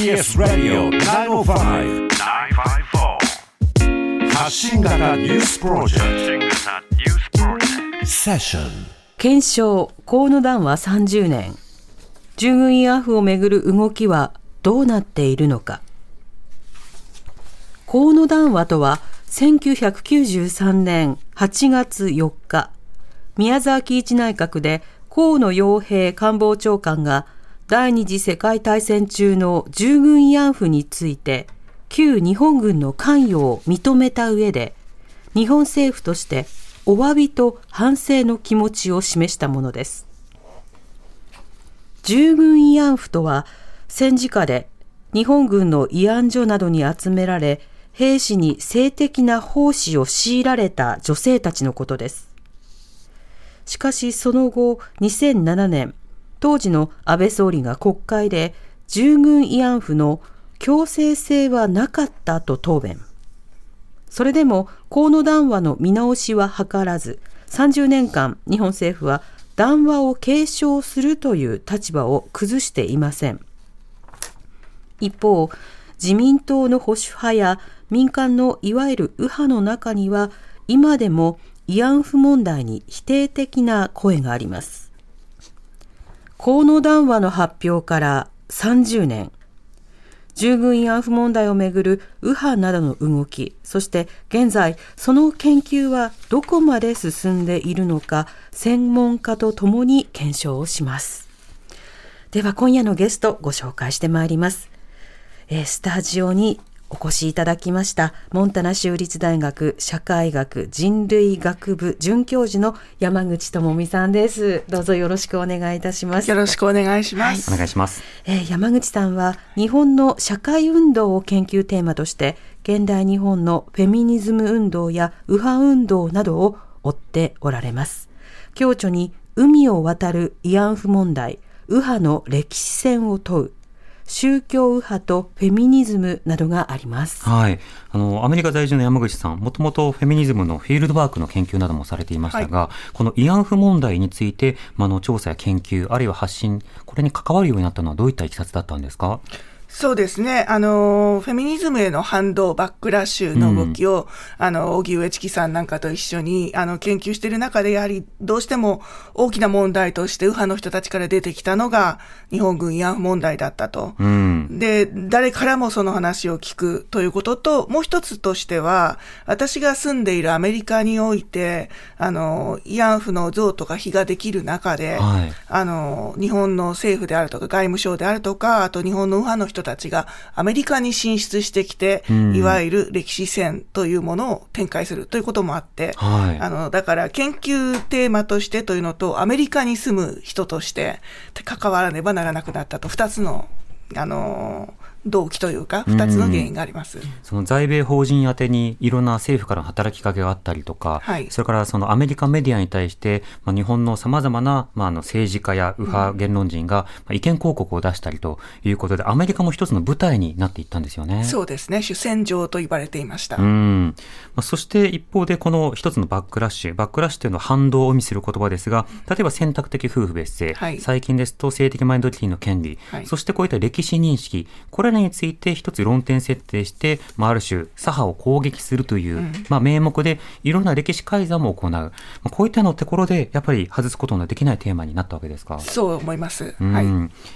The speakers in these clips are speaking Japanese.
TBS ラディオ905-954発信型ニュースプロジェクトセッション検証河野談話30年。従軍慰安婦をめぐる動きはどうなっているのか。河野談話とは1993年8月4日宮沢喜一内閣で河野洋平官房長官が第二次世界大戦中の従軍慰安婦について旧日本軍の関与を認めた上で日本政府としてお詫びと反省の気持ちを示したものです。従軍慰安婦とは戦時下で日本軍の慰安所などに集められ兵士に性的な奉仕を強いられた女性たちのことです。しかしその後2007年当時の安倍総理が国会で従軍慰安婦の強制性はなかったと答弁。それでも河野談話の見直しは図らず、30年間日本政府は談話を継承するという立場を崩していません。一方、自民党の保守派や民間のいわゆる右派の中には今でも慰安婦問題に否定的な声があります。河野談話の発表から30年、従軍慰安婦問題をめぐる右派などの動き、そして現在、その研究はどこまで進んでいるのか、専門家とともに検証をします。では今夜のゲストご紹介してまいります。えスタジオにお越しいただきましたモンタナ州立大学社会学人類学部准教授の山口智美さんです。どうぞよろしくお願いいたします。よろしくお願いします、はい、お願いします、えー、山口さんは日本の社会運動を研究テーマとして現代日本のフェミニズム運動や右派運動などを追っておられます。共著に海を渡る慰安婦問題右派の歴史戦を問う宗教右派とフェミニズムなどがあります。はい。あの、アメリカ在住の山口さん、もともとフェミニズムのフィールドワークの研究などもされていましたが、はい、この慰安婦問題について、まあ、の調査や研究、あるいは発信、これに関わるようになったのはどういったいきさつだったんですか？そうですね。あの、フェミニズムへの反動、バックラッシュの動きを、うん、あの、荻上チキさんなんかと一緒に、あの、研究している中で、やはり、どうしても大きな問題として、右派の人たちから出てきたのが、日本軍慰安婦問題だったと。うん、で、誰からもその話を聞くということと、もう一つとしては、私が住んでいるアメリカにおいて、あの、慰安婦の像とか碑ができる中で、はい、あの、日本の政府であるとか、外務省であるとか、あと日本の右派の人人たちがアメリカに進出してきて、いわゆる歴史戦というものを展開するということもあって、はい、あの、だから研究テーマとしてというのと、アメリカに住む人として関わらねばならなくなったと、二つの、あの、動機というか、二つの原因があります、うん、その在米法人宛てにいろんな政府からの働きかけがあったりとか、はい、それからそのアメリカメディアに対して、まあ、日本のさまざまな、まあ、あの政治家や右派言論人が、まあ、意見広告を出したりということで、アメリカも一つの舞台になっていったんですよね。そうですね、主戦場と言われていました。うん。まあ、そして一方で、この一つのバックラッシュ、バックラッシュというのは反動を意味する言葉ですが、例えば選択的夫婦別姓、はい、最近ですと性的マイノリティの権利、はい、そしてこういった歴史認識、これらについて一一つ論点設定して、まあ、ある種左派を攻撃するという、うん、まあ、名目でいろんな歴史改ざんも行う、まあ、こういったのところでやっぱり外すことのできないテーマになったわけですか？そう思います、はい、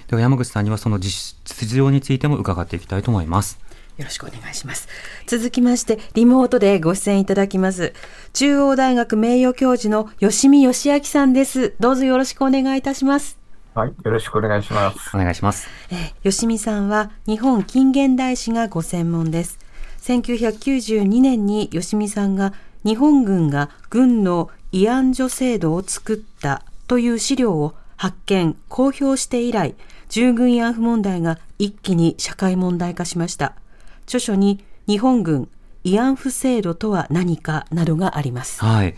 では山口さんにはその実情についても伺っていきたいと思いますよろしくお願いします。続きまして、リモートでご出演いただきます。中央大学名誉教授の吉見義明さんです。どうぞよろしくお願いいたします。はい、よろしくお願いします。お願いします。えー、吉見さんは日本近現代史がご専門です。1992年に吉見さんが日本軍が軍の慰安所制度を作ったという資料を発見、公表して以来、従軍慰安婦問題が一気に社会問題化しました。著書に日本軍慰安婦制度とは何かなどがあります。はい。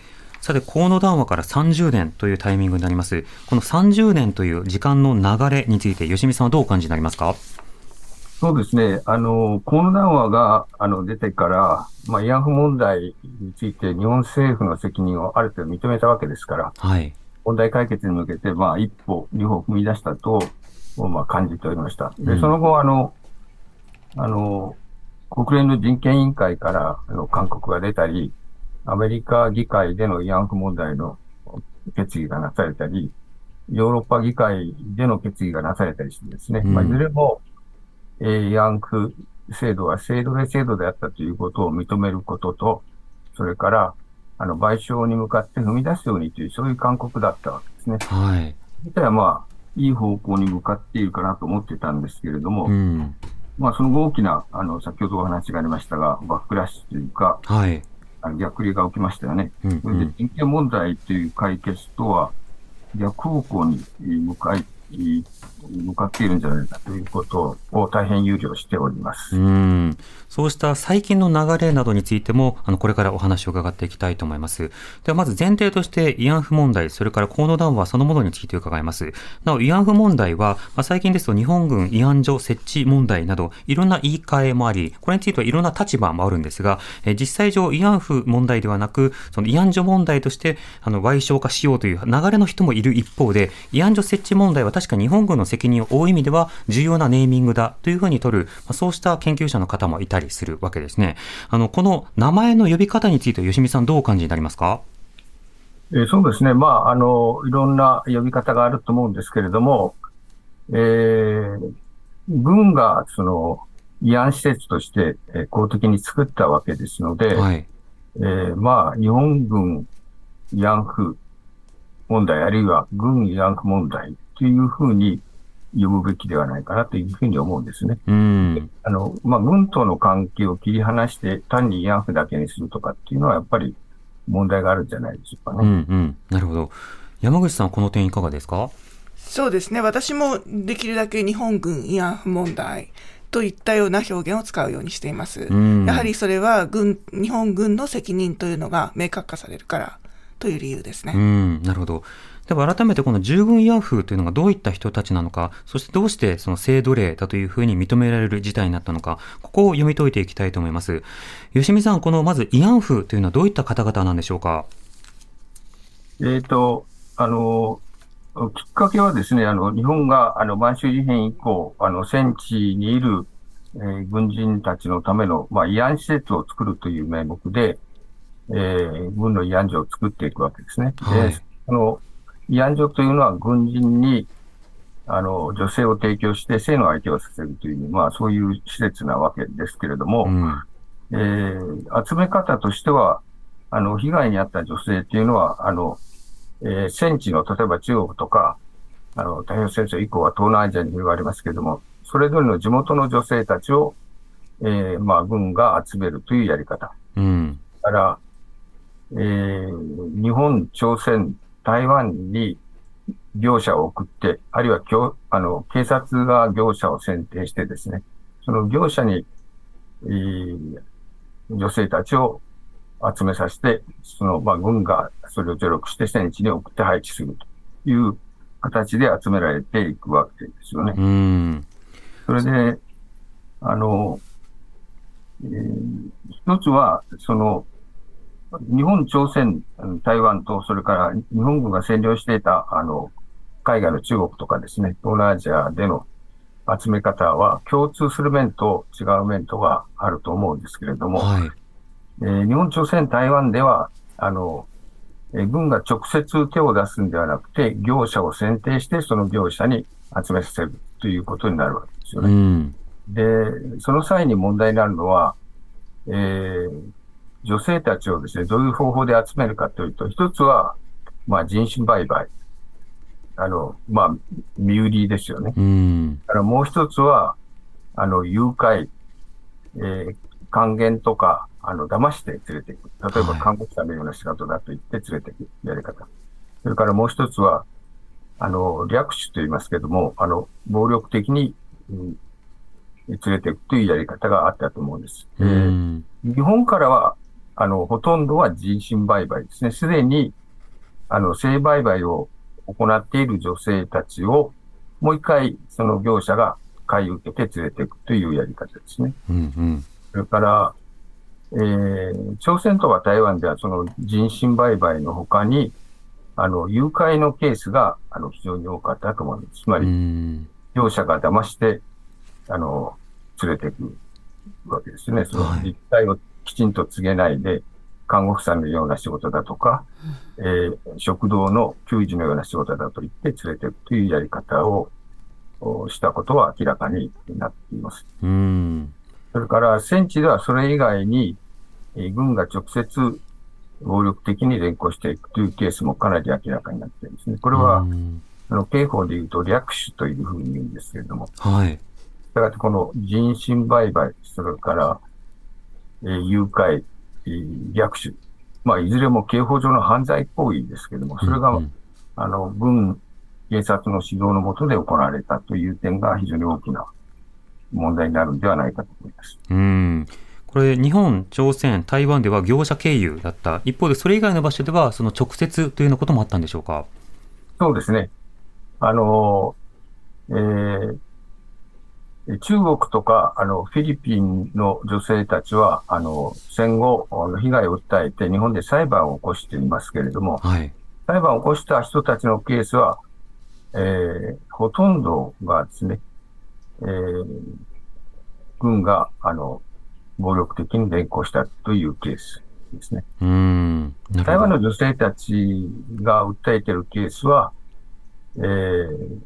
さて、河野談話から30年というタイミングになります。この30年という時間の流れについて、吉見さんはどうお感じになりますか？そうですね。あの、河野談話があの出てから、まあ、慰安婦問題について日本政府の責任をある程度認めたわけですから、はい、問題解決に向けて、まあ、一歩、二歩踏み出したと、まあ、感じておりました。で、その後、あの、あの、国連の人権委員会からあの勧告が出たり、アメリカ議会での慰安婦問題の決議がなされたり、ヨーロッパ議会での決議がなされたりしてですね、うん、まあ、いずれも、えー、慰安婦制度は制度で制度であったということを認めることと、それから、あの、賠償に向かって踏み出すようにという、そういう勧告だったわけですね。はい。自体はまあ、いい方向に向かっているかなと思ってたんですけれども、うん、まあ、その大きな、あの、先ほどお話がありましたが、バックラッシュというか、はい。逆流が起きましたよね。うんうん、それで人権問題という解決とは逆方向に向かい、向かっているんじゃないかということを大変憂慮しております。うんそうした最近の流れなどについても、あの、これからお話を伺っていきたいと思います。では、まず前提として、慰安婦問題、それから河野談話そのものについて伺います。なお、慰安婦問題は、まあ、最近ですと日本軍慰安所設置問題など、いろんな言い換えもあり、これについてはいろんな立場もあるんですが、え実際上、慰安婦問題ではなく、その慰安所問題として、あの、賠償化しようという流れの人もいる一方で、慰安所設置問題は確か日本軍の責任を負う意味では重要なネーミングだというふうに取る、まあ、そうした研究者の方もいたりするわけですね。あの、この名前の呼び方について、吉見さん、どうお感じになりますか？えー、そうですね。まあ、あの、いろんな呼び方があると思うんですけれども、えー、軍が、その、慰安施設として、えー、公的に作ったわけですので、はい、えー、まあ、日本軍慰安婦問題、あるいは軍慰安婦問題というふうに呼ぶべきではないかなというふうに思うんですね。うん。あの、まあ、軍との関係を切り離して単に慰安婦だけにするとかっていうのはやっぱり問題があるんじゃないでしょうかね。うんうん。なるほど。山口さん、この点いかがですか？そうですね。私もできるだけ日本軍慰安婦問題といったような表現を使うようにしています。やはりそれは軍、日本軍の責任というのが明確化されるからという理由ですね。うん、なるほど。では改めてこの従軍慰安婦というのがどういった人たちなのか、そしてどうしてその制度例だというふうに認められる事態になったのか、ここを読み解いていきたいと思います。吉見さん、このまず慰安婦というのはどういった方々なんでしょうか？えっ、ー、と、あの、きっかけはですね、あの、日本が、あの、満州事変以降、あの、戦地にいる、えー、軍人たちのための、まあ、慰安施設を作るという名目で、えー、軍の慰安所を作っていくわけですね。はい、で、あの、慰安所というのは軍人に、あの、女性を提供して性の相手をさせるという、まあそういう施設なわけですけれども、うん、えー、集め方としては、あの、被害に遭った女性っていうのは、あの、えー、戦地の、例えば中国とか、あの、太平洋戦争以降は東南アジアに広がりますけれども、それぞれの地元の女性たちを、えー、まあ、軍が集めるというやり方。うん。から、えー、日本、朝鮮、台湾に業者を送って、あるいはあの警察が業者を選定してですね、その業者に、えー、女性たちを集めさせて、その、まあ、軍がそれを助力して戦地に送って配置するという形で集められていくわけですよね。うん。それで、あの、えー、一つは、その、日本、朝鮮、台湾と、それから日本軍が占領していた、あの、海外の中国とかですね、東南アジアでの集め方は共通する面と違う面とがあると思うんですけれども、はい、えー、日本、朝鮮、台湾では、あの、えー、軍が直接手を出すんではなくて、業者を選定して、その業者に集めさせるということになるわけですよね。うん、で、その際に問題になるのは、えー、女性たちをですね、どういう方法で集めるかというと、一つは、まあ、人身売買。あの、まあ、身売りですよね。うん。からもう一つは、あの、誘拐、えー、還元とか、あの、騙して連れていく。例えば、看護師さんのような仕事だと言って連れていくやり方。はい、それからもう一つは、あの、略取と言いますけども、あの、暴力的に、うん、連れていくというやり方があったと思うんです。えー、日本からは、あの、ほとんどは人身売買ですね。すでに、あの、性売買を行っている女性たちを、もう一回、その業者が買い受けて連れていくというやり方ですね。うんうん、それから、えー、朝鮮とか台湾ではその人身売買の他に、あの、誘拐のケースが、あの、非常に多かったと思います。つまり、業者が騙して、あの、連れていくわけですね。その実態をきちんと告げないで、看護婦さんのような仕事だとか、えー、食堂の給仕のような仕事だと言って連れていくというやり方をしたことは明らかになっています。うんそれから戦地ではそれ以外に、えー、軍が直接暴力的に連行していくというケースもかなり明らかになっているんですね。これは、あの刑法で言うと略取というふうに言うんですけれども、はい。したがってこの人身売買、それから、えー、誘拐、えー、略取、まあ、いずれも刑法上の犯罪行為ですけれども、それが、うんうん、あの、軍、警察の指導のもとで行われたという点が非常に大きな問題になるんではないかと思います。うんこれ、日本、朝鮮、台湾では業者経由だった。一方で、それ以外の場所では、その直接というようなこともあったんでしょうか？そうですね。あの、えー、中国とか、あの、フィリピンの女性たちは、あの、戦後、あの被害を訴えて日本で裁判を起こしていますけれども、はい、裁判を起こした人たちのケースは、えー、ほとんどがですね、えー、軍が、あの、暴力的に連行したというケースですね。うん。台湾の女性たちが訴えているケースは、えー、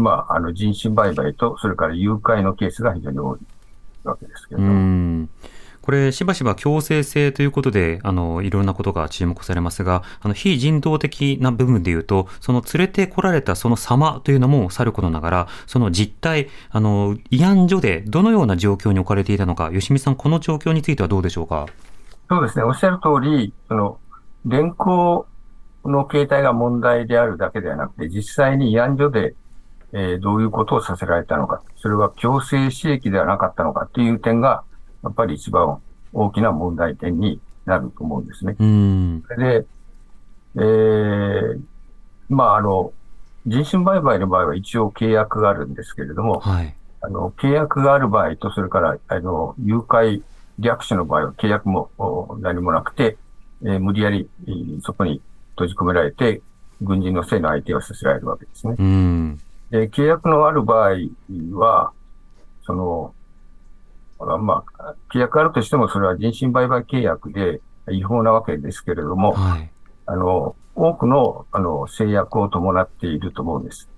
まあ、あの人身売買と、それから誘拐のケースが非常に多いわけですけれども。これ、しばしば強制性ということで、あの、いろんなことが注目されますが、あの、非人道的な部分で言うと、その連れてこられたその様というのもさることながら、その実態、あの、慰安所でどのような状況に置かれていたのか、吉見さん、この状況についてはどうでしょうか？そうですね、おっしゃる通り、その、連行の形態が問題であるだけではなくて、実際に慰安所でえー、どういうことをさせられたのか、それは強制刺激ではなかったのかっていう点が、やっぱり一番大きな問題点になると思うんですね。うん。で、えー、まあ、あの、人身売買の場合は一応契約があるんですけれども、はい、あの、契約がある場合と、それから、あの、誘拐略取の場合は契約も何もなくて、えー、無理やり、そこに閉じ込められて、軍人の性の相手をさせられるわけですね。うんで、契約のある場合は、その、まあ、契約あるとしても、それは人身売買契約で違法なわけですけれども、はい、あの、多くの、あの、制約を伴っていると思うんです。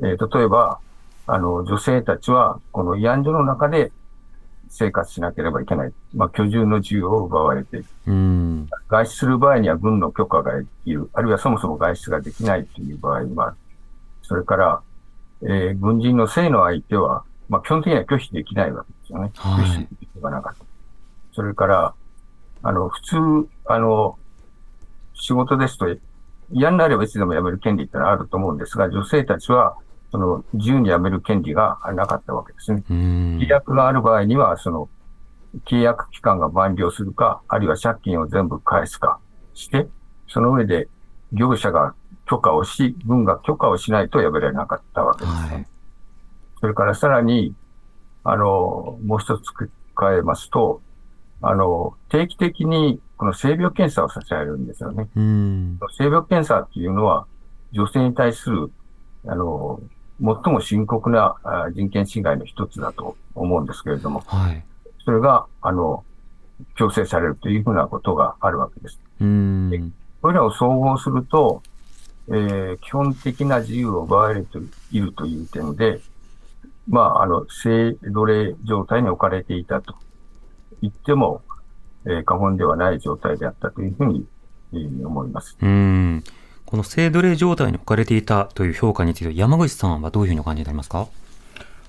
えー、例えば、あの、女性たちは、この慰安所の中で生活しなければいけない。まあ、居住の自由を奪われている。外出する場合には軍の許可がいる。あるいはそもそも外出ができないという場合もある。それから、えー、軍人の性の相手は、まあ、基本的には拒否できないわけですよね。はい、拒否できなかった。それから、あの、普通、あの、仕事ですと、嫌になればいつでも辞める権利ってのはあると思うんですが、女性たちは、その、自由に辞める権利がなかったわけですね。契約がある場合には、その、契約期間が満了するか、あるいは借金を全部返すかして、その上で業者が許可をし、軍が許可をしないと破れなかったわけです、ね、はい、それからさらに、あの、もう一つ付け加えますと、あの、定期的にこの性病検査をさせられるんですよね。性病検査っていうのは、女性に対する、あの、最も深刻な人権侵害の一つだと思うんですけれども、はい、それが、あの、強制されるというふうなことがあるわけです。これらを総合すると、えー、基本的な自由を奪われているという点で、まあ、あの、性奴隷状態に置かれていたと言っても、えー、過言ではない状態であったというふうに、えー、思います。うんこの性奴隷状態に置かれていたという評価について、山口さんはどういうふうにお感じになりますか？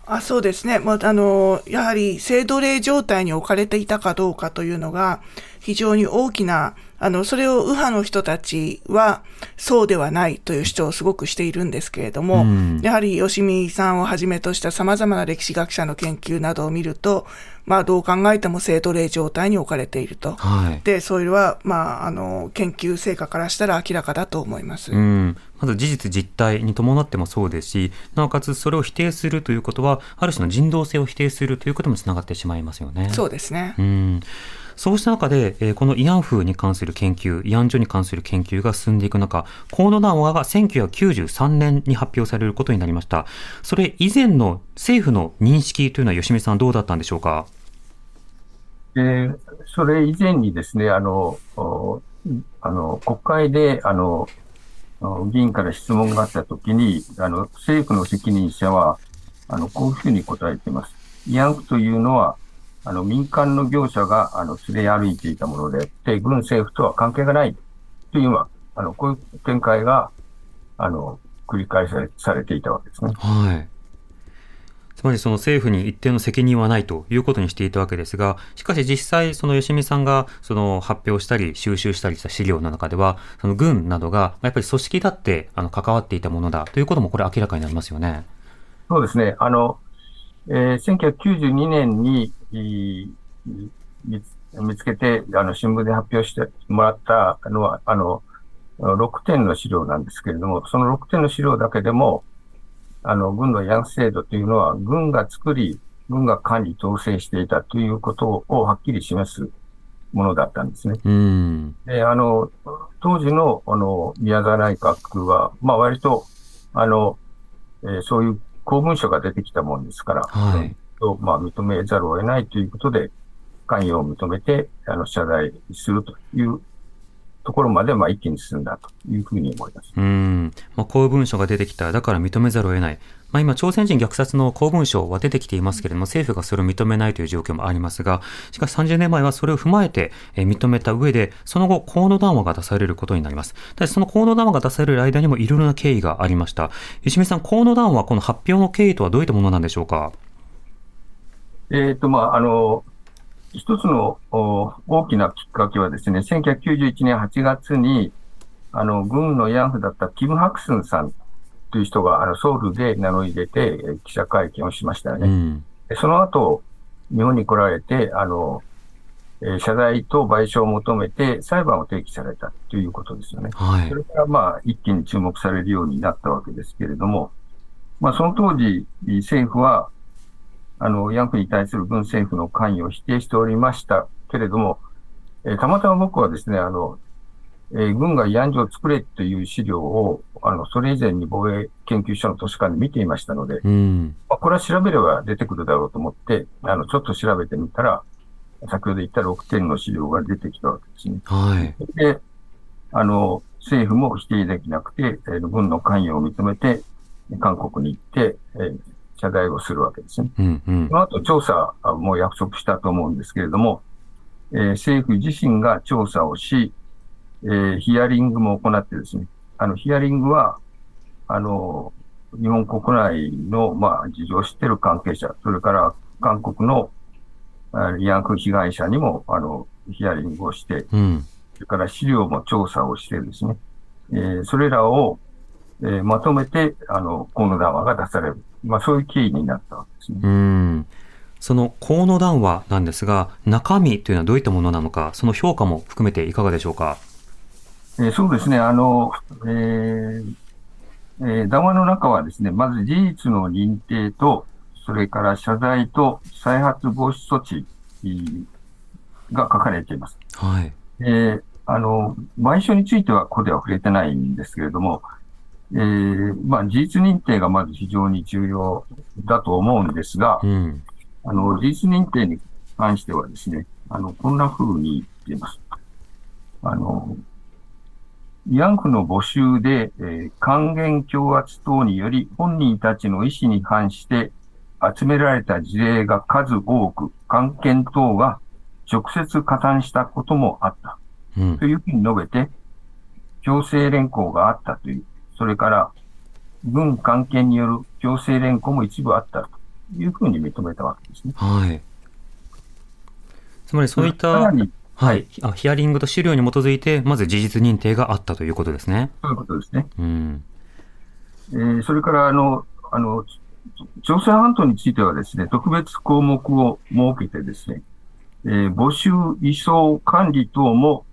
あそうですね。まあ、あの、やはり性奴隷状態に置かれていたかどうかというのが、非常に大きなあの、それを右派の人たちは、そうではないという主張をすごくしているんですけれども、うん、やはり吉見さんをはじめとした様々な歴史学者の研究などを見ると、まあ、どう考えても性奴隷状態に置かれていると。はい、で、それは、まあ、あの、研究成果からしたら明らかだと思います。うん、まず事実実態に伴ってもそうですし、なおかつそれを否定するということは、ある種の人道性を否定するということもつながってしまいますよね。そうですね。うんそうした中で、えー、この慰安婦に関する研究、慰安所に関する研究が進んでいく中、河野談話が1993年に発表されることになりました。それ以前の政府の認識というのは吉見さんどうだったんでしょうか？で、それ以前にですね、あの、あの国会で、あの、議員から質問があったときに、あの、政府の責任者は、あの、こういうふうに答えています。慰安婦というのは、あの、民間の業者が、あの、連れ歩いていたもので、で、軍政府とは関係がないというのは、あの、こういう展開が、あの、繰り返されされていたわけですね。はい。まりその政府に一定の責任はないということにしていたわけですが、しかし実際、その吉見さんがその発表したり収集したりした資料の中では、その軍などがやっぱり組織だってあの関わっていたものだということもこれ明らかになりますよね。そうですね。あの、えー、1992年に見つけて、あの、新聞で発表してもらったのは、あの、6点の資料なんですけれども、その6点の資料だけでも、あの、軍の慰安制度というのは、軍が作り、軍が管理、統制していたということをはっきり示すものだったんですね。うん。で、あの、当時の、あの、宮沢内閣は、まあ、割と、あの、えー、そういう公文書が出てきたもんですから、はい。と、まあ、認めざるを得ないということで、関与を認めて、あの、謝罪するというところまで、まあ、一気に進んだというふうに思います。うん。まあ、こういう文書が出てきた。だから認めざるを得ない。まあ、今、朝鮮人虐殺の公文書は出てきていますけれども、政府がそれを認めないという状況もありますが、しかし30年前はそれを踏まえて、え認めた上で、その後、河野談話が出されることになります。ただその河野談話が出される間にもいろいろな経緯がありました。石見さん、河野談話、この発表の経緯とはどういったものなんでしょうか？えっ、ー、と、まあ、あの、一つの大きなきっかけはですね、1991年8月に、あの、軍の慰安婦だったキム・ハクスンさんという人が、あの、ソウルで名乗り出て記者会見をしましたよね。うん、その後、日本に来られて、あの、え謝罪と賠償を求めて裁判を提起されたということですよね。はい、それからまあ一気に注目されるようになったわけですけれども、まあその当時政府はあの、ヤンクに対する軍政府の関与を否定しておりましたけれども、えー、たまたま僕はですね、あの、えー、軍が慰安所を作れという資料を、あの、それ以前に防衛研究所の図書館で見ていましたので、うん、まあ、これは調べれば出てくるだろうと思って、あの、ちょっと調べてみたら、先ほど言った6点の資料が出てきたわけですね。はい。で、あの、政府も否定できなくて、えー、軍の関与を認めて、韓国に行って、えー、謝罪をするわけですね。うんうん、その後調査も約束したと思うんですけれども、えー、政府自身が調査をし、えー、ヒアリングも行ってですね、あの、ヒアリングは、あの、日本国内の、まあ、事情を知っている関係者、それから韓国の慰安婦被害者にも、あの、ヒアリングをして、うん、それから資料も調査をしてですね、えー、それらを、えー、まとめて、あの、河野談話が出される。まあ、そういう経緯になったわけですね。うんその河野談話なんですが、中身というのはどういったものなのか、その評価も含めていかがでしょうか？えー、そうですね、あの、えーえー、談話の中はですね、まず事実の認定と、それから謝罪と再発防止措置が書かれています。はい。えー、あの、賠償についてはここでは触れてないんですけれども、えー、まあ、事実認定がまず非常に重要だと思うんですが、うん、あの、事実認定に関してはですね、あの、こんな風に言っています。あの、慰安婦の募集で、えー、還元強圧等により本人たちの意思に反して集められた事例が数多く、関係等が直接加担したこともあった。うん、というふうに述べて、強制連行があったというそれから軍関係による強制連行も一部あったというふうに認めたわけですね。はい。つまりそういった、はい、あヒアリングと資料に基づいて、まず事実認定があったということですね。そういうことですね。うん。えー、それから、あの、あの、朝鮮半島についてはですね、特別項目を設けてですね、えー、募集、移送、管理等も、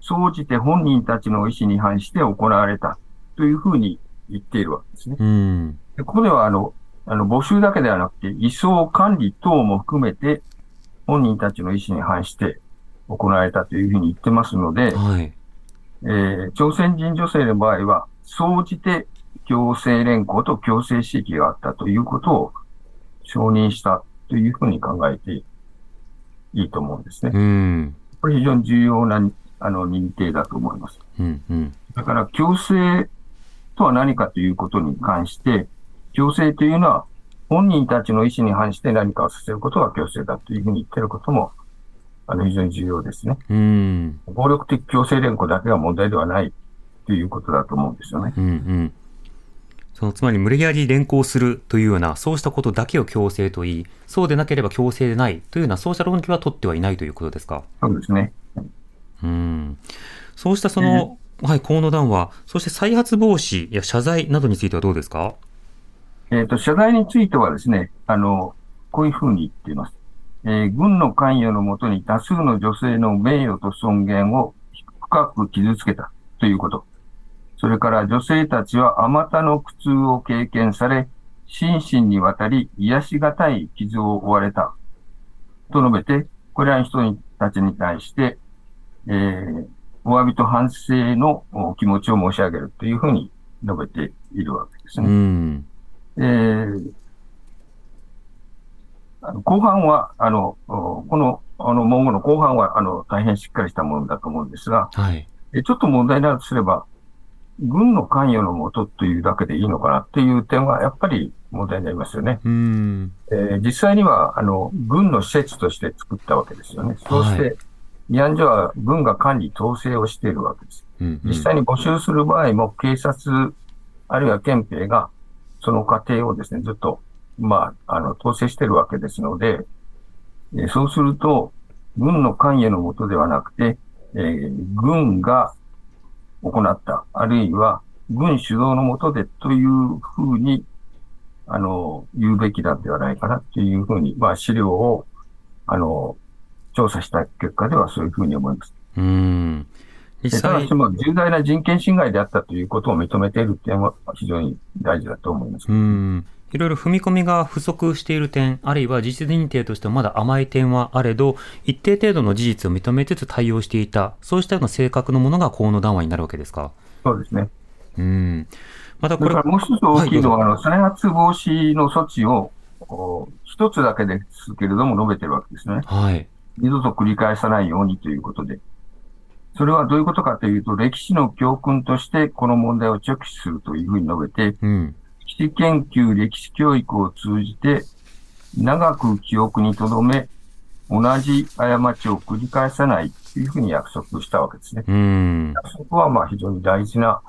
総じて本人たちの意思に反して行われたというふうに言っているわけですね。うん、でここではあの、あの募集だけではなくて、移送管理等も含めて、本人たちの意思に反して行われたというふうに言ってますので、はい、えー、朝鮮人女性の場合は、総じて強制連行と強制刺激があったということを承認したというふうに考えていいと思うんですね。うん、これ非常に重要なあの認定だと思います。うんうん、だから強制とは何かということに関して、強制というのは本人たちの意思に反して何かをさせることが強制だというふうに言ってることも、あの、非常に重要ですね。うん。暴力的強制連行だけが問題ではないということだと思うんですよね。うんうん。そのつまり無理やり連行するというような、そうしたことだけを強制といい、そうでなければ強制でないというような、そうした論理は取ってはいないということですか？そうですね。うん。そうしたその、はい、河野談話、そして再発防止や謝罪などについてはどうですか？えっ、ー、と、謝罪についてはですね、あの、こういうふうに言っています。えー、軍の関与のもとに多数の女性の名誉と尊厳を深く傷つけたということ。それから女性たちはあまたの苦痛を経験され、心身にわたり癒しがたい傷を負われた。と述べて、これらの人たちに対して、えー、お詫びと反省の気持ちを申し上げるというふうに述べているわけですね。うんえー、後半は、あの、この、あの、文言の後半は、あの、大変しっかりしたものだと思うんですが、はい。ちょっと問題になるとすれば、軍の関与のもとというだけでいいのかなっていう点は、やっぱり問題になりますよね。うんえー、実際には、あの、軍の施設として作ったわけですよね。そして、慰安所は軍が管理、統制をしているわけです。うんうん、実際に募集する場合も、警察、あるいは憲兵がその過程をですね、ずっと、まあ、あの、統制してるわけですので、えそうすると、軍の関与のもとではなくて、えー、軍が行った、あるいは軍主導のもとでというふうに、あの、言うべきなんではないかなというふうに、まあ、資料を、あの、調査した結果ではそういうふうに思います。うん。ただしも重大な人権侵害であったということを認めている点は非常に大事だと思います。うんいろいろ踏み込みが不足している点、あるいは事実認定としてはまだ甘い点はあれど、一定程度の事実を認めつつ対応していた、そうしたような性格のものが河野談話になるわけですか？そうですね。うん。またこれ。もう一つ大きいのは、はい、あの、再発防止の措置を、一つだけですけれども述べてるわけですね。はい。二度と繰り返さないようにということで。それはどういうことかというと、歴史の教訓としてこの問題を直視するというふうに述べて、うん、歴史研究、歴史教育を通じて、長く記憶に留め、同じ過ちを繰り返さないというふうに約束したわけですね。うん、約束はまあ非常に大事な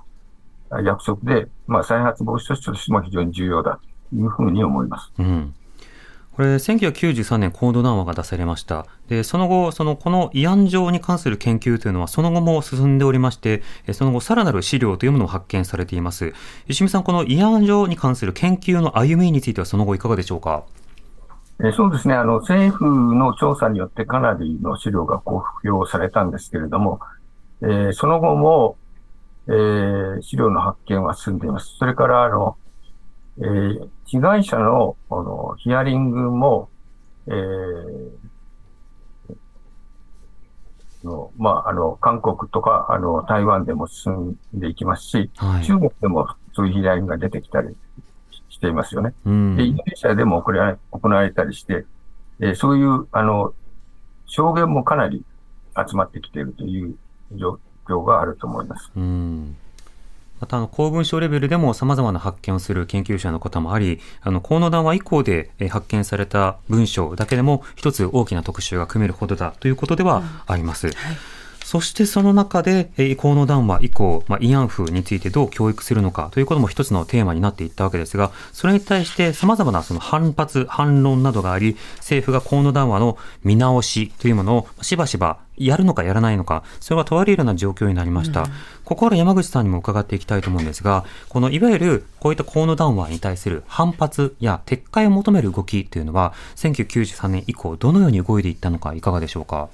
約束で、まあ、再発防止措置としても非常に重要だというふうに思います。うんこれ、1993年、コード談話が出されました。で、その後、その、この慰安状に関する研究というのは、その後も進んでおりまして、その後、さらなる資料というものを発見されています。石見さん、この慰安状に関する研究の歩みについては、その後、いかがでしょうか？えそうですね。あの、政府の調査によってかなりの資料が公表されたんですけれども、えー、その後も、えー、資料の発見は進んでいます。それから、あの、えー、被害者のこのヒアリングも、えー、のまあ、あの、韓国とか、あの、台湾でも進んでいきますし、はい、中国でもそういうヒアリングが出てきたりしていますよね。うん、で、インドネシアでも行われたりして、えー、そういう、あの、証言もかなり集まってきているという状況があると思います。うんまた、あの、公文書レベルでも様々な発見をする研究者の方もあり、あの、河野談話以降で発見された文章だけでも一つ大きな特集が組めるほどだということではあります。うんはいそしてその中で、えー、河野談話以降、まあ、慰安婦についてどう教育するのかということも一つのテーマになっていったわけですが、それに対して様々なその反発、反論などがあり、政府が河野談話の見直しというものをしばしばやるのかやらないのか、それが問われるような状況になりました。うん、ここから山口さんにも伺っていきたいと思うんですが、このいわゆるこういった河野談話に対する反発や撤回を求める動きというのは、1993年以降、どのように動いていったのか、いかがでしょうか？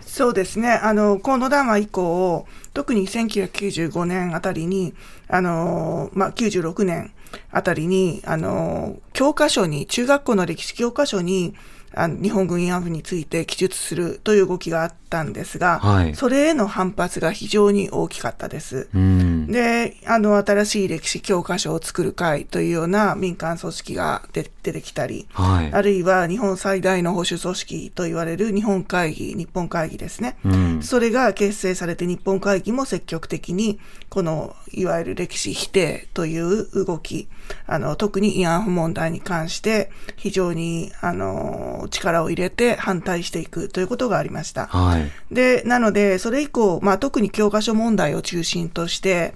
そうですね。あの、河野談話以降、特に1995年あたりに、あの、まあ、96年あたりに、あの、教科書に、中学校の歴史教科書に、あの日本軍慰安婦について記述するという動きがあったんですが、はい、それへの反発が非常に大きかったです。で、あの、新しい歴史教科書を作る会というような民間組織が出てきたり、はい、あるいは日本最大の保守組織と言われる日本会議、日本会議ですね。それが結成されて日本会議も積極的に、この、いわゆる歴史否定という動き、あの、特に慰安婦問題に関して非常に、あの、力を入れて反対していくということがありました。はい、で、なので、それ以降、まあ、特に教科書問題を中心として、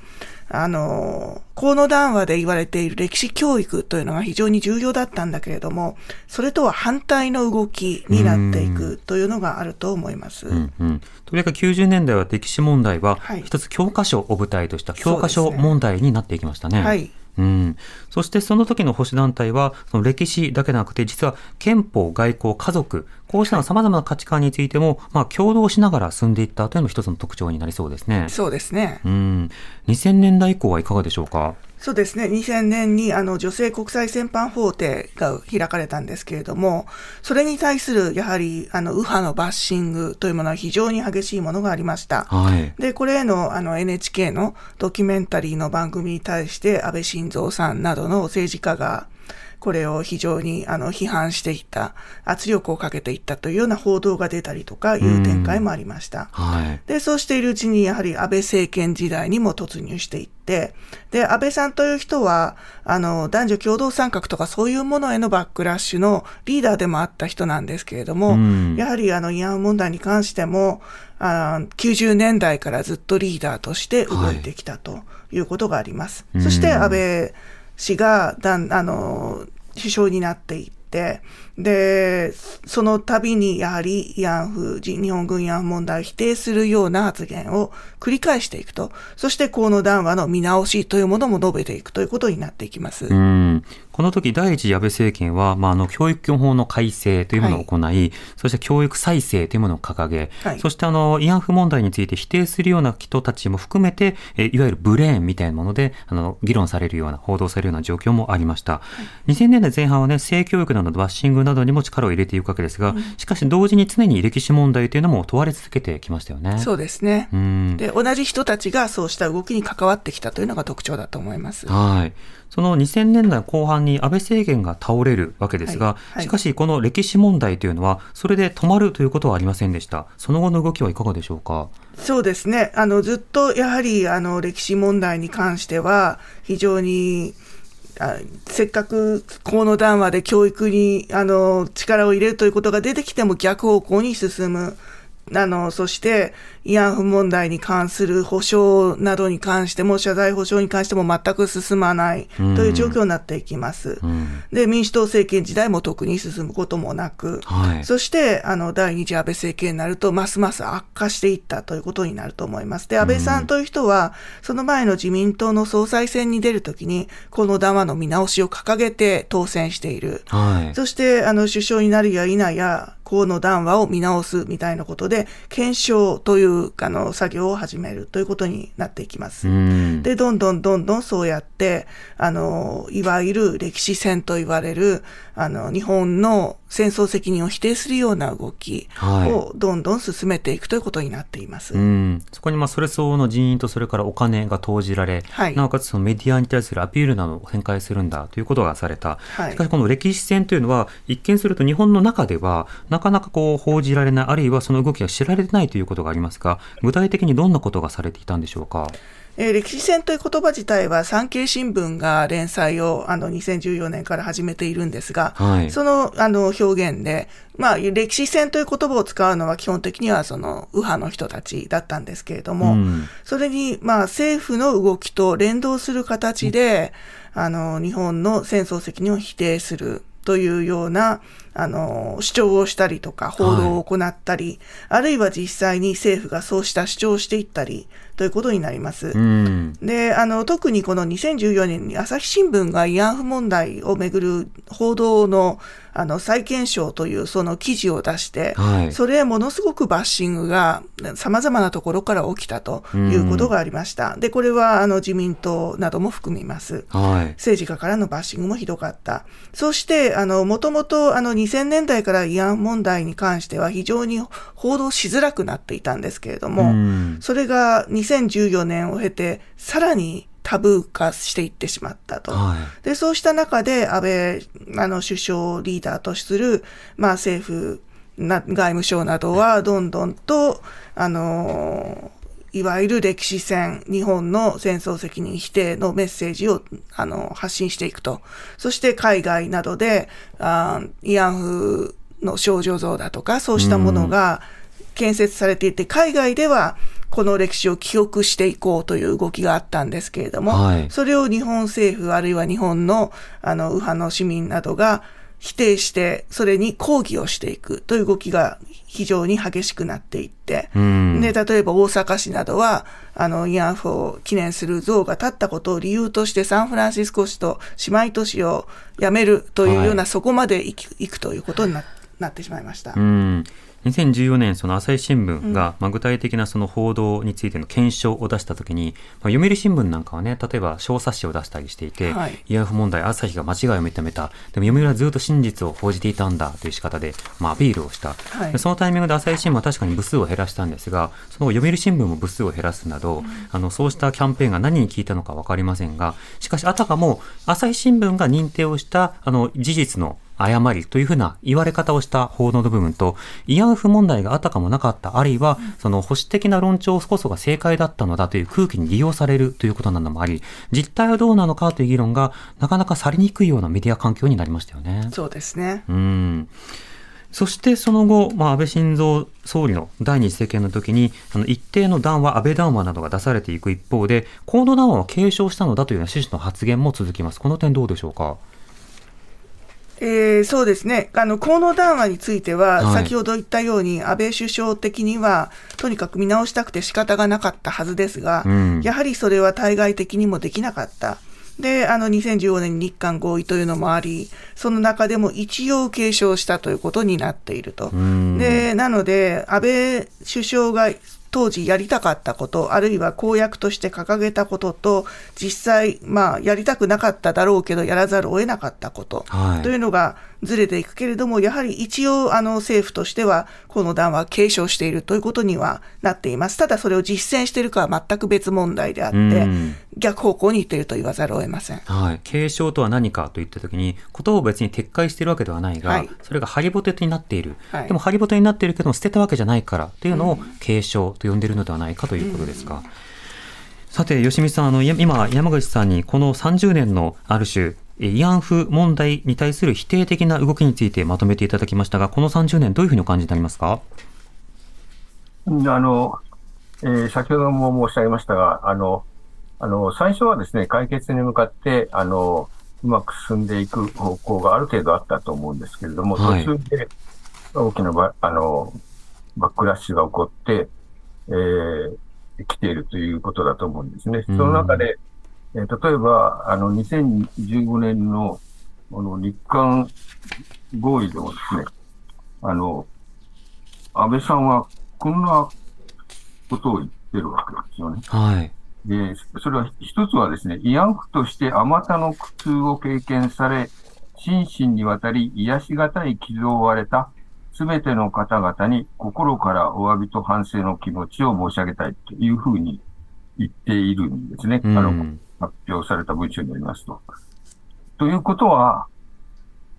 あの、河野談話で言われている歴史教育というのが非常に重要だったんだけれども、それとは反対の動きになっていくというのがあると思います。うんうん、とにかく90年代は歴史問題は、一つ教科書を舞台とした教科書問題になっていきましたね。はいうん、そしてその時の保守団体は、その歴史だけでなくて、実は憲法、外交、家族、こうした様々な価値観についても、まあ、共同しながら進んでいったというのも一つの特徴になりそうですね。そうですね。うん。2000年代以降はいかがでしょうか？そうですね、2000年にあの女性国際戦犯法廷が開かれたんですけれども、それに対するやはりあの右派のバッシングというものは非常に激しいものがありました。はい、で、これへのあの NHK のドキュメンタリーの番組に対して安倍晋三さんなどの政治家がこれを非常にあの批判していった、圧力をかけていったというような報道が出たりとかいう展開もありました。はい、で、そうしているうちにやはり安倍政権時代にも突入していって、で、安倍さんという人は、あの、男女共同参画とかそういうものへのバックラッシュのリーダーでもあった人なんですけれども、やはりあの、慰安婦問題に関しても、あ90年代からずっとリーダーとして動いてきたということがあります。はい、そして安倍氏がだん、あの、首相になっていって、で、その度にやはり慰安婦、日本軍慰安婦問題を否定するような発言を繰り返していくと、そして河野談話の見直しというものも述べていくということになっていきます。うん。この時第一次安倍政権は、まあ、あの教育基本法の改正というものを行い、はい、そして教育再生というものを掲げ、はい、そしてあの慰安婦問題について否定するような人たちも含めて、えいわゆるブレーンみたいなものであの議論されるような、報道されるような状況もありました。はい、2000年代前半はね、性教育などのバッシングなどにも力を入れていくわけですが、しかし同時に常に歴史問題というのも問われ続けてきましたよね。そうですね。で、同じ人たちがそうした動きに関わってきたというのが特徴だと思います。はい。その2000年代後半に安倍政権が倒れるわけですが、はいはい、しかしこの歴史問題というのは、それで止まるということはありませんでした。その後の動きはいかがでしょうか？そうですね。あの、ずっとやはり、あの、歴史問題に関しては、非常に、あせっかく河野談話で教育にあの力を入れるということが出てきても逆方向に進む。あの、そして、慰安婦問題に関する保障などに関しても、謝罪保障に関しても全く進まないという状況になっていきます。うん、で、民主党政権時代も特に進むこともなく、はい、そして、あの、第二次安倍政権になると、ますます悪化していったということになると思います。で、安倍さんという人は、その前の自民党の総裁選に出るときに、この談話の見直しを掲げて当選している。はい、そして、あの、首相になるや否や、河野談話を見直すみたいなことで、検証というあの作業を始めるということになっていきます。で、どんどんどんどんそうやって、あの、いわゆる歴史戦と言われる、あの、日本の戦争責任を否定するような動きをどんどん進めていくということになっています。はい、うんそこにまあそれ相応の人員とそれからお金が投じられ、はい、なおかつそのメディアに対するアピールなどを展開するんだということがされた。はい、しかしこの歴史戦というのは一見すると日本の中ではなかなかこう報じられない、あるいはその動きが知られてないということがありますが、具体的にどんなことがされていたんでしょうか？えー、歴史戦という言葉自体は産経新聞が連載をあの2014年から始めているんですが、はい、そのあの表現で、まあ、歴史戦という言葉を使うのは基本的にはその右派の人たちだったんですけれども、うん、それにまあ政府の動きと連動する形で、あの日本の戦争責任を否定する。というような、あの、主張をしたりとか、報道を行ったり、はい、あるいは実際に政府がそうした主張をしていったり、ということになります。で、あの、特にこの2014年に朝日新聞が慰安婦問題をめぐる報道のあの、再検証というその記事を出して、はい、それものすごくバッシングが様々なところから起きたということがありました。で、これはあの自民党なども含みます。はい、政治家からのバッシングもひどかった。そして、あの、もともとあの2000年代から慰安婦問題に関しては非常に報道しづらくなっていたんですけれども、それが2014年を経て、さらにタブー化していってしまったと。はい、で、そうした中で安倍、あの、首相リーダーとする、まあ政府、な外務省などはどんどんと、あのいわゆる歴史戦、日本の戦争責任否定のメッセージをあの発信していくと。そして海外などで、あ慰安婦の少女像だとか、そうしたものが建設されていて、海外ではこの歴史を記憶していこうという動きがあったんですけれども、はい、それを日本政府あるいは日本のあの右派の市民などが否定して、それに抗議をしていくという動きが非常に激しくなっていって、で、例えば大阪市などは、あの、慰安婦を記念する像が立ったことを理由としてサンフランシスコ市と姉妹都市を辞めるというような、はい、そこまで行くということにななってしまいました。うん2014年、その朝日新聞が、まあ、具体的なその報道についての検証を出したときに、まあ、読売新聞なんかはね、例えば小冊子を出したりしていて、はい、慰安婦問題、朝日が間違いを認めた、でも読売はずっと真実を報じていたんだという仕方で、まあ、アピールをした、はい、そのタイミングで朝日新聞は確かに部数を減らしたんですが、その後、読売新聞も部数を減らすなど、うん、あのそうしたキャンペーンが何に効いたのか分かりませんが、しかし、あたかも朝日新聞が認定をしたあの事実の誤りというふうな言われ方をした報道の部分と、慰安婦問題があったかもなかった、あるいは、その保守的な論調こそが正解だったのだという空気に利用されるということなのもあり、実態はどうなのかという議論が、なかなかされにくいようなメディア環境になりましたよね。そうですね。うん。そしてその後、まあ、安倍晋三総理の第二次政権の時に、あの一定の談話、安倍談話などが出されていく一方で、河野談話を継承したのだというような趣旨の発言も続きます。この点どうでしょうか。えー、そうですね、あの河野談話については、先ほど言ったように、安倍首相的には、とにかく見直したくて仕方がなかったはずですが、うん、やはりそれは対外的にもできなかった。で、あの2015年に日韓合意というのもあり、その中でも一応継承したということになっていると。で、なので、安倍首相が当時やりたかったこと、あるいは公約として掲げたことと、実際、まあ、やりたくなかっただろうけど、やらざるを得なかったこと、というのがずれていくけれども、やはり一応、あの、政府としては、この談話継承しているということにはなっています。ただ、それを実践しているかは全く別問題であって、逆方向に行っていると言わざるを得ません。はい。継承とは何かといったときに、ことを別に撤回しているわけではないが、はい、それがハリボテになっている。はい、でも、ハリボテになっているけども、捨てたわけじゃないからというのを継承と呼んでいるのではないかということですか。うん、さて、吉見さん、あの、今、山口さんにこの30年のある種、慰安婦問題に対する否定的な動きについてまとめていただきましたが、この30年、どういうふうにお感じになりますか？あの、えー、先ほども申し上げましたが、あの、あの、最初はですね、解決に向かって、あの、うまく進んでいく方向がある程度あったと思うんですけれども、はい、途中で大きなバあのバックラッシュが起こって、えー、来ているということだと思うんですね。その中で、えー、例えば、あの、2015年の、あの、日韓合意でもですね、あの、安倍さんはこんなことを言ってるわけですよね。はい。で、それは一つはですね、慰安婦としてあまたの苦痛を経験され、心身にわたり癒しがたい傷を負われたすべての方々に心からお詫びと反省の気持ちを申し上げたいというふうに言っているんですね。うん、あの、発表された文書によりますと。ということは、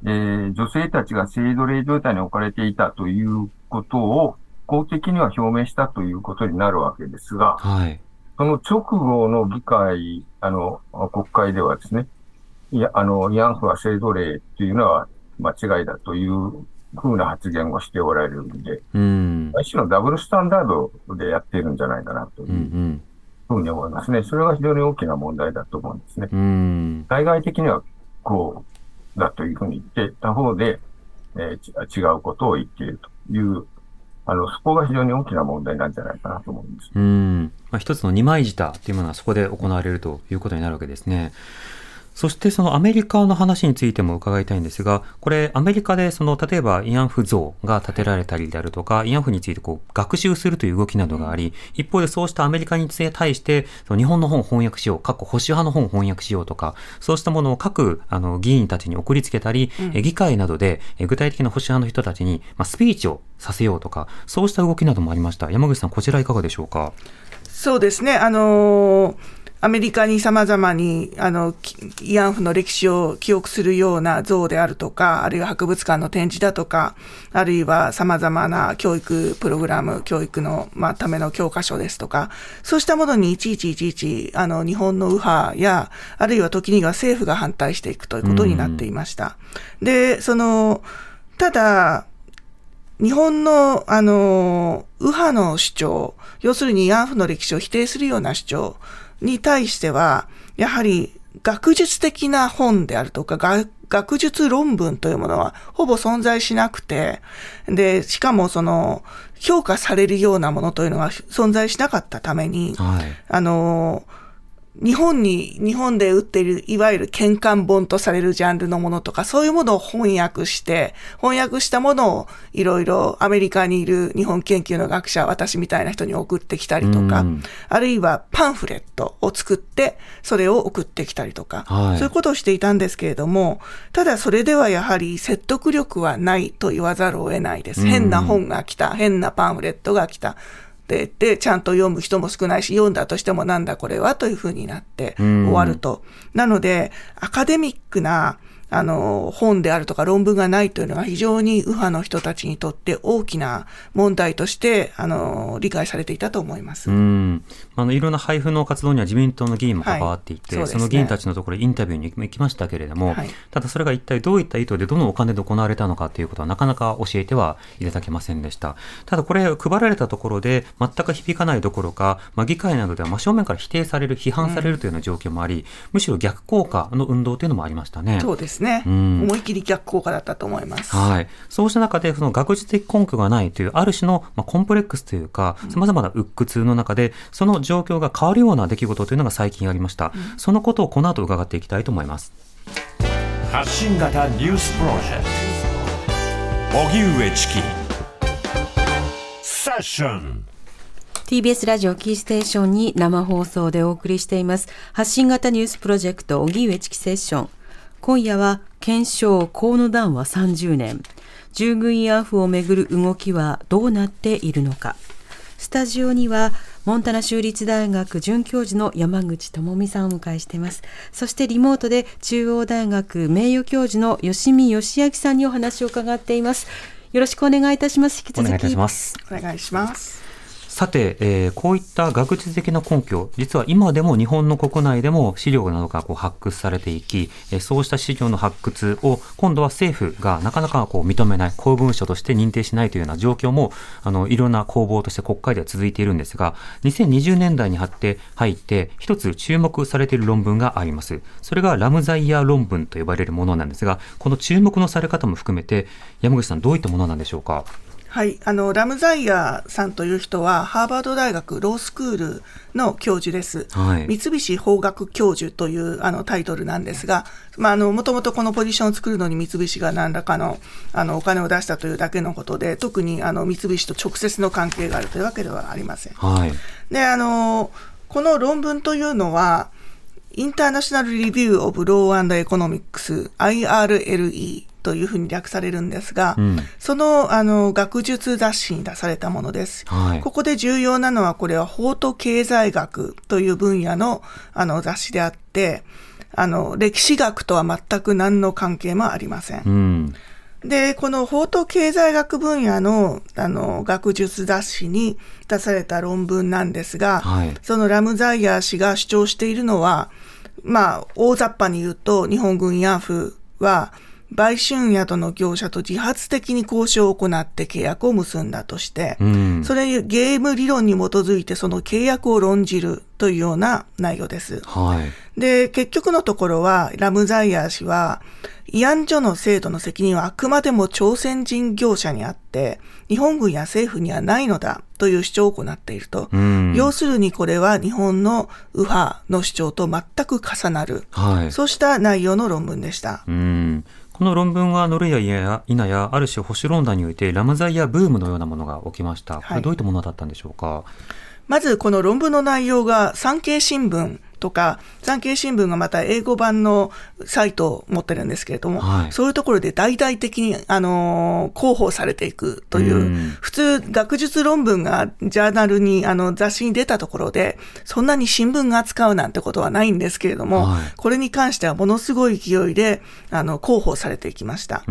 えー、女性たちが性奴隷状態に置かれていたということを公的には表明したということになるわけですが、はい、その直後の議会、あの、国会ではですね、いや、あの、慰安婦は性奴隷っていうのは間違いだというふうな発言をしておられるんで、うん、一種のダブルスタンダードでやっているんじゃないかなというふうに思いますね。それが非常に大きな問題だと思うんですね。うん、対外的にはこうだというふうに言って、他方で、えー、違うことを言っているというあの、そこが非常に大きな問題なんじゃないかなと思うんです。うん。まあ、一つの二枚舌というものはそこで行われるということになるわけですね。そしてそのアメリカの話についても伺いたいんですが、これアメリカでその例えば慰安婦像が建てられたりであるとか、慰安婦についてこう学習するという動きなどがあり、一方でそうしたアメリカに対してその日本の本を翻訳しよう、過去保守派の本を翻訳しようとか、そうしたものを各あの議員たちに送りつけたり、うん、議会などで具体的な保守派の人たちに、まあ、スピーチをさせようとか、そうした動きなどもありました。山口さん、こちらいかがでしょうか？そうですね。あのーアメリカに様々に、あの、慰安婦の歴史を記憶するような像であるとか、あるいは博物館の展示だとか、あるいは様々な教育プログラム、教育の、まあ、ための教科書ですとか、そうしたものにいちいちいちいち、あの、日本の右派や、あるいは時には政府が反対していくということになっていました。で、その、ただ、日本の、あの、右派の主張、要するに慰安婦の歴史を否定するような主張、に対しては、やはり学術的な本であるとか、学術論文というものはほぼ存在しなくて、で、しかもその、評価されるようなものというのは存在しなかったために、はい、あの、日本に、日本で売っている、いわゆる玄関本とされるジャンルのものとか、そういうものを翻訳して、翻訳したものをいろいろアメリカにいる日本研究の学者、私みたいな人に送ってきたりとか、あるいはパンフレットを作って、それを送ってきたりとか、はい、そういうことをしていたんですけれども、ただそれではやはり説得力はないと言わざるを得ないです。変な本が来た、変なパンフレットが来た。って言って、ちゃんと読む人も少ないし、読んだとしてもなんだこれはというふうになって終わると。なので、アカデミックなあの、本であるとか論文がないというのは非常に右派の人たちにとって大きな問題として、あの、理解されていたと思います。うん。あの、いろんな配布の活動には自民党の議員も関わっていて、はいそね、その議員たちのところインタビューに行きましたけれども、はい、ただそれが一体どういった意図でどのお金で行われたのかということはなかなか教えてはいただけませんでした。ただこれ配られたところで全く響かないどころか、まあ、議会などでは真正面から否定される、批判されるというような状況もあり、うん、むしろ逆効果の運動というのもありましたね。そうですね。うん思い切り逆効果だったと思います。はい。そうした中で、その学術的根拠がないという、ある種の、まあ、コンプレックスというか、さまざまな鬱屈の中で、その状況が変わるような出来事というのが最近ありました。うん、そのことをこの後伺っていきたいと思います。発信型ニュースプロジェクト荻上チキセッション TBS ラジオキーステーションに生放送でお送りしています。発信型ニュースプロジェクト、荻上チキセッション。今夜は検証河野談話30年。従軍慰安婦をめぐる動きはどうなっているのか。スタジオにはモンタナ州立大学准教授の山口智美さんをお迎えしています。そしてリモートで中央大学名誉教授の吉見義明さんにお話を伺っています。よろしくお願いいたします。引き続き。お願いします。お願いしますさて、えー、こういった学術的な根拠、実は今でも日本の国内でも資料などがこう発掘されていき、えー、そうした資料の発掘を今度は政府がなかなかこう認めない、公文書として認定しないというような状況も、あの、いろんな攻防として国会では続いているんですが、2020年代に入って入って、一つ注目されている論文があります。それがラムザイヤー論文と呼ばれるものなんですが、この注目のされ方も含めて、山口さんどういったものなんでしょうか？はい。あの、ラムザイヤーさんという人は、ハーバード大学ロースクールの教授です。はい、三菱法学教授というあのタイトルなんですが、まあ、あの、もともとこのポジションを作るのに三菱が何らかの、あの、お金を出したというだけのことで、特にあの、三菱と直接の関係があるというわけではありません。はい。で、あの、この論文というのは、 International Review of Law Economics、IRLE というふうに略されるんですが、うん、そのあの学術雑誌に出されたものです、はい。ここで重要なのは、これは法と経済学という分野のあの雑誌であって、あの歴史学とは全く何の関係もありません。うんで、この法と経済学分野の、あの、学術雑誌に出された論文なんですが、はい、そのラムザイヤー氏が主張しているのは、まあ、大雑把に言うと、日本軍慰安婦は、売春宿の業者と自発的に交渉を行って契約を結んだとして、うん、それゲーム理論に基づいてその契約を論じるというような内容です。はい、で、結局のところは、ラムザイヤー氏は、慰安所の制度の責任はあくまでも朝鮮人業者にあって、日本軍や政府にはないのだという主張を行っていると。要するにこれは日本の右派の主張と全く重なる、はい、そうした内容の論文でした。うんこの論文は乗るや否や、ある種保守論壇においてラムザイヤブームのようなものが起きました。これどういったものだったんでしょうか？はい、まずこの論文の内容が産経新聞とか、産経新聞がまた英語版のサイトを持ってるんですけれども、はい、そういうところで大々的に、あの広報されていくという、う普通、学術論文がジャーナルに、あの、雑誌に出たところで、そんなに新聞が扱うなんてことはないんですけれども、はい、これに関してはものすごい勢いで、あの、広報されていきました。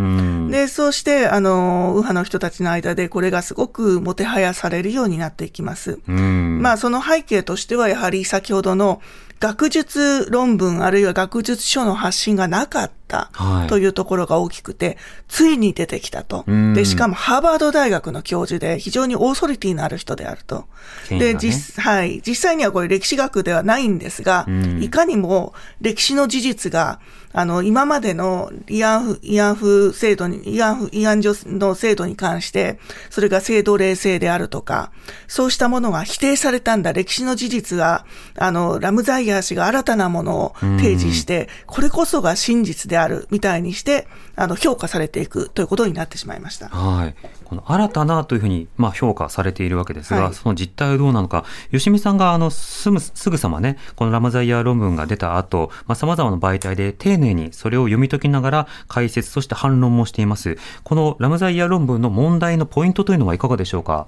で、そうして、あの、右派の人たちの間で、これがすごくもてはやされるようになっていきます。まあ、その背景としては、やはり先ほどの、学術論文あるいは学術書の発信がなかったというところが大きくて、はい、ついに出てきたと。で、しかもハーバード大学の教授で非常にオーソリティのある人であると。ね、で、実、はい。実際にはこれ歴史学ではないんですが、いかにも歴史の事実があの、今までの慰安婦、慰安婦制度に、慰安婦、慰安所の制度に関して、それが制度冷静であるとか、そうしたものが否定されたんだ、歴史の事実が、あの、ラムザイヤー氏が新たなものを提示して、これこそが真実である、みたいにして、あの、評価されていくということになってしまいました。はい。この新たなというふうに、まあ、評価されているわけですが、はい、その実態はどうなのか、吉見さんがあのすぐすぐさまね、このラマザイヤー論文が出た後、さまざ、まな媒体で丁寧にそれを読み解きながら解説、そして反論もしています。このラムザイヤー論文の問題のポイントというのはいかがでしょうか？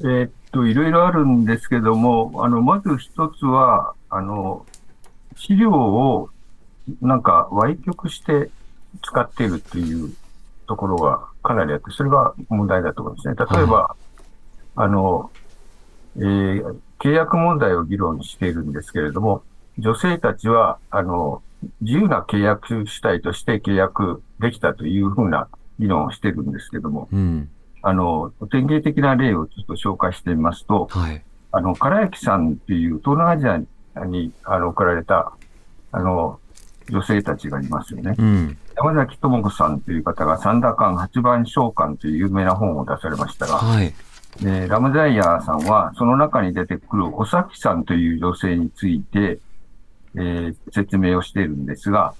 えー、っと、いろいろあるんですけども、あの、まず一つは、あの、資料をなんか歪曲して使っているっていうところがかなりあって、それが問題だと思うんですね。例えば、はい、あの、えー、契約問題を議論しているんですけれども、女性たちは、あの、自由な契約主体として契約できたというふうな議論をしてるんですけども、うん、あの、典型的な例をちょっと紹介してみますと、はい、あの、唐焼さんっていう東南アジアにあの送られた、あの、女性たちがいますよね。うん、山崎智子さんという方が、サンダーカン八番召喚という有名な本を出されましたが、はい、でラムザイヤーさんは、その中に出てくるおさきさんという女性について、えー、説明をしているんですが、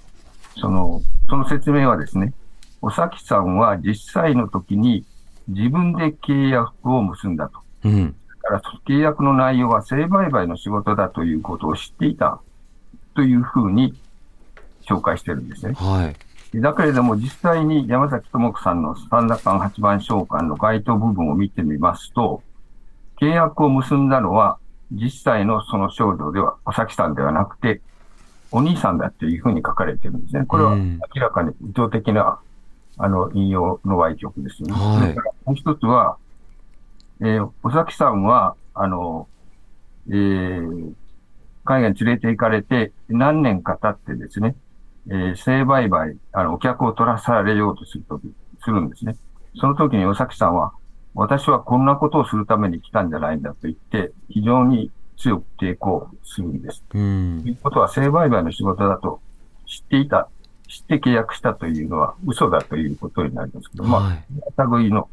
その、その説明はですね、おさきさんは実際の時に自分で契約を結んだと。うん、だから契約の内容は性売買の仕事だということを知っていたというふうに紹介してるんですね。はい。だけれども、実際に山崎智子さんの三田間八番召喚の該当部分を見てみますと、契約を結んだのは、実際のその少女では、おさきさんではなくて、お兄さんだっていうふうに書かれてるんですね。これは明らかに意図的な、あの、引用の歪曲ですよね。はい、それからもう一つは、えー、おさきさんは、あの、えー、海外に連れて行かれて何年か経ってですね、えー、性売買、あの、お客を取らされようとするとき、するんですね。その時に尾崎さんは、私はこんなことをするために来たんじゃないんだと言って、非常に強く抵抗するんです。ということは、性売買の仕事だと知っていた、知って契約したというのは嘘だということになりますけど、はい、まあ、類の、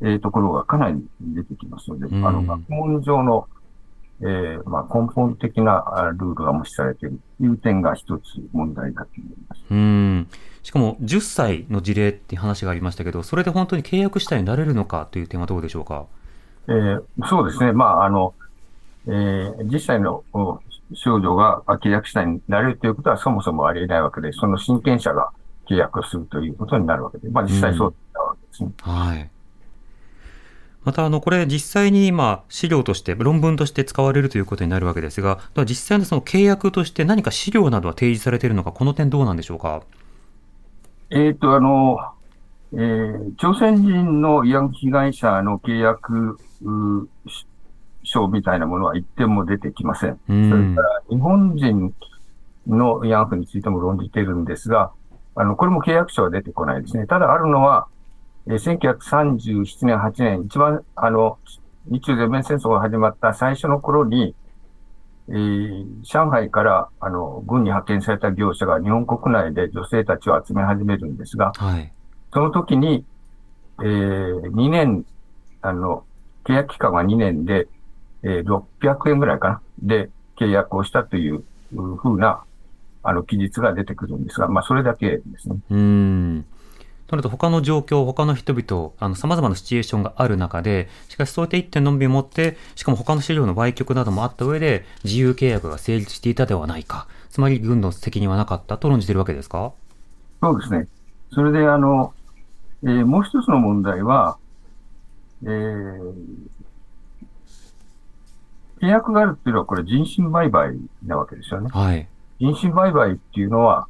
えー、ところがかなり出てきますので、あの、学問上のえー、まあ、根本的なルールが無視されているという点が一つ問題だと思います。うんしかも10歳の事例っていう話がありましたけど、それで本当に契約者になれるのかという点はどうでしょうか？えー、そうですね。まあ、あの、えー、10歳の少女が契約者になれるということはそもそもありえないわけで、その親権者が契約するということになるわけで、まあ実際そうだったわけですね。はい。また、あの、これ実際に今、資料として、論文として使われるということになるわけですが、実際のその契約として何か資料などは提示されているのか、この点どうなんでしょうか？えっ、と、あの、えー、朝鮮人の慰安婦被害者の契約書みたいなものは一点も出てきません。うん、それから、日本人の慰安婦についても論じているんですが、あの、これも契約書は出てこないですね。ただあるのは、えー、1937年、8年、一番、あの、日中全面戦争が始まった最初の頃に、えー、上海からあの軍に派遣された業者が日本国内で女性たちを集め始めるんですが、はい、その時に、えー、2年、あの、契約期間は2年で、えー、600円ぐらいかな、で契約をしたというふうな、あの、記述が出てくるんですが、まあ、それだけですね。うんとなると他の状況、他の人々、あの、様々なシチュエーションがある中で、しかしそういった一点のみを持って、しかも他の資料の売却などもあった上で、自由契約が成立していたではないか。つまり軍の責任はなかったと論じているわけですか？そうですね。それで、あの、えー、もう一つの問題は、えー、契約があるっていうのは、これ人身売買なわけですよね。はい。人身売買っていうのは、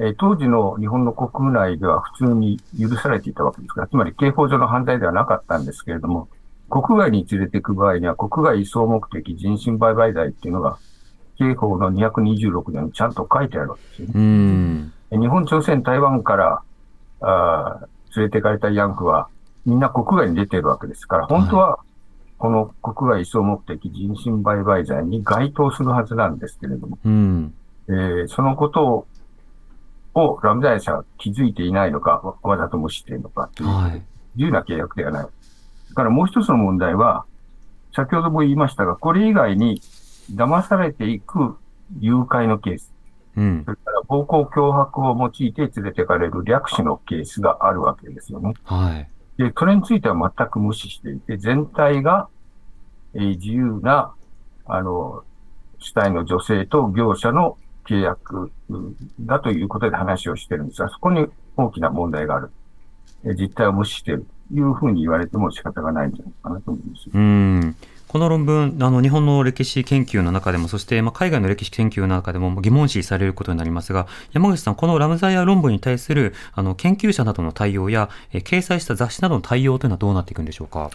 え当時の日本の国内では普通に許されていたわけですから、つまり刑法上の犯罪ではなかったんですけれども、国外に連れていく場合には、国外移送目的人身売買罪っていうのが、刑法の226年にちゃんと書いてあるわけですよね。日本、朝鮮、台湾からあ連れて行かれたヤングは、みんな国外に出ているわけですから、本当は、この国外移送目的人身売買罪に該当するはずなんですけれども、うん、えー、そのことををラムダイ社は気づいていないのか、わざと無視しているのかという、はい、自由な契約ではない。だからもう一つの問題は、先ほども言いましたが、これ以外に騙されていく誘拐のケース、うん、それから暴行脅迫を用いて連れてかれる略取のケースがあるわけですよね。はい、で、それについては全く無視していて、全体が、えー、自由な、あの、主体の女性と業者の契約だということで話をしてるんですが、そこに大きな問題がある。実態を無視しているというふうに言われても仕方がないんじゃないかなと思います。うんこの論文、あの日本の歴史研究の中でも、そしてまあ海外の歴史研究の中でも疑問視されることになりますが、山口さん、このラムザイア論文に対するあの研究者などの対応や、え掲載した雑誌などの対応というのはどうなっていくんでしょうか？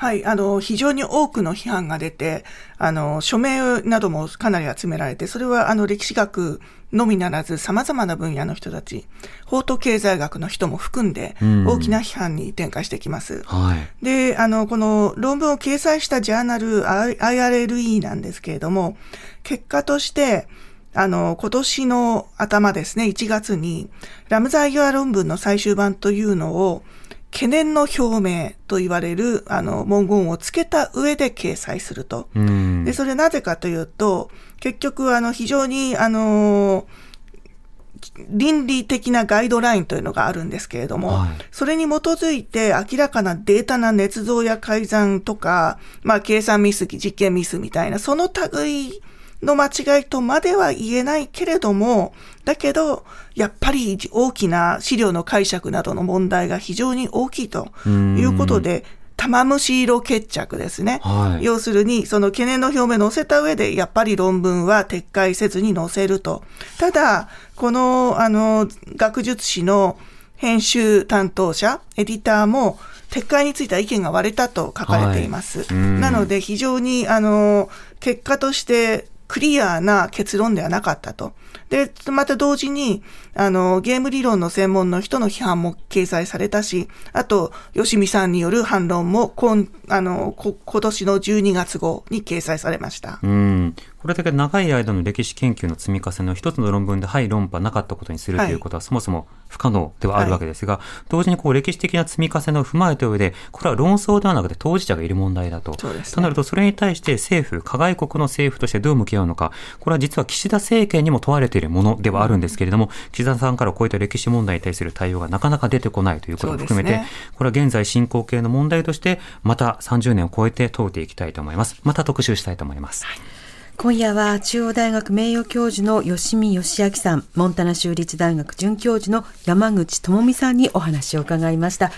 はい、あの、非常に多くの批判が出て、あの、署名などもかなり集められて、それはあの、歴史学のみならず様々な分野の人たち、法と経済学の人も含んで、大きな批判に展開してきます。はい、で、あの、この論文を掲載したジャーナル IRLE なんですけれども、結果として、あの、今年の頭ですね、1月に、ラムザイア論文の最終版というのを、懸念の表明と言われるあの文言をつけた上で掲載すると。で、それなぜかというと、結局あの非常にあの倫理的なガイドラインというのがあるんですけれども、はい、それに基づいて明らかなデータな捏造や改ざんとか、まあ計算ミス、実験ミスみたいな、その類の間違いとまでは言えないけれども、だけど、やっぱり大きな資料の解釈などの問題が非常に大きいということで、玉虫色決着ですね。はい、要するに、その懸念の表明を載せた上で、やっぱり論文は撤回せずに載せると。ただ、この、あの、学術誌の編集担当者、エディターも、撤回については意見が割れたと書かれています。はい、なので、非常に、あの、結果としてクリアな結論ではなかったと。で、また同時に、あの、ゲーム理論の専門の人の批判も掲載されたし、あと、吉見さんによる反論も、今、あの、今年の12月号に掲載されました。うん。これだけ長い間の歴史研究の積み重ねを一つの論文で、はい、論破なかったことにするということは、そもそも不可能ではあるわけですが、はい、同時にこう歴史的な積み重ねを踏まえた上で、これは論争ではなくて当事者がいる問題だと。ね、となると、それに対して政府、加害国の政府としてどう向き合うのか、これは実は岸田政権にも問われているものではあるんですけれども、岸田さんからこういった歴史問題に対する対応がなかなか出てこないということを含めて、ね、これは現在進行形の問題として、また30年を超えて問うていきたいと思います。また特集したいと思います。はい今夜は中央大学名誉教授の吉見義明さん、モンタナ州立大学准教授の山口智美さんにお話を伺いました。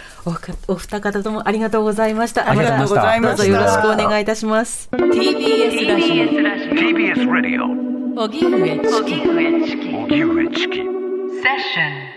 お二方ともありがとうございました。ありがとうございました。どうぞよろしくお願いいたします。TBS ラジオ。TBS ラジオ。荻上チキ。荻上チキ。荻上チキ。セッション。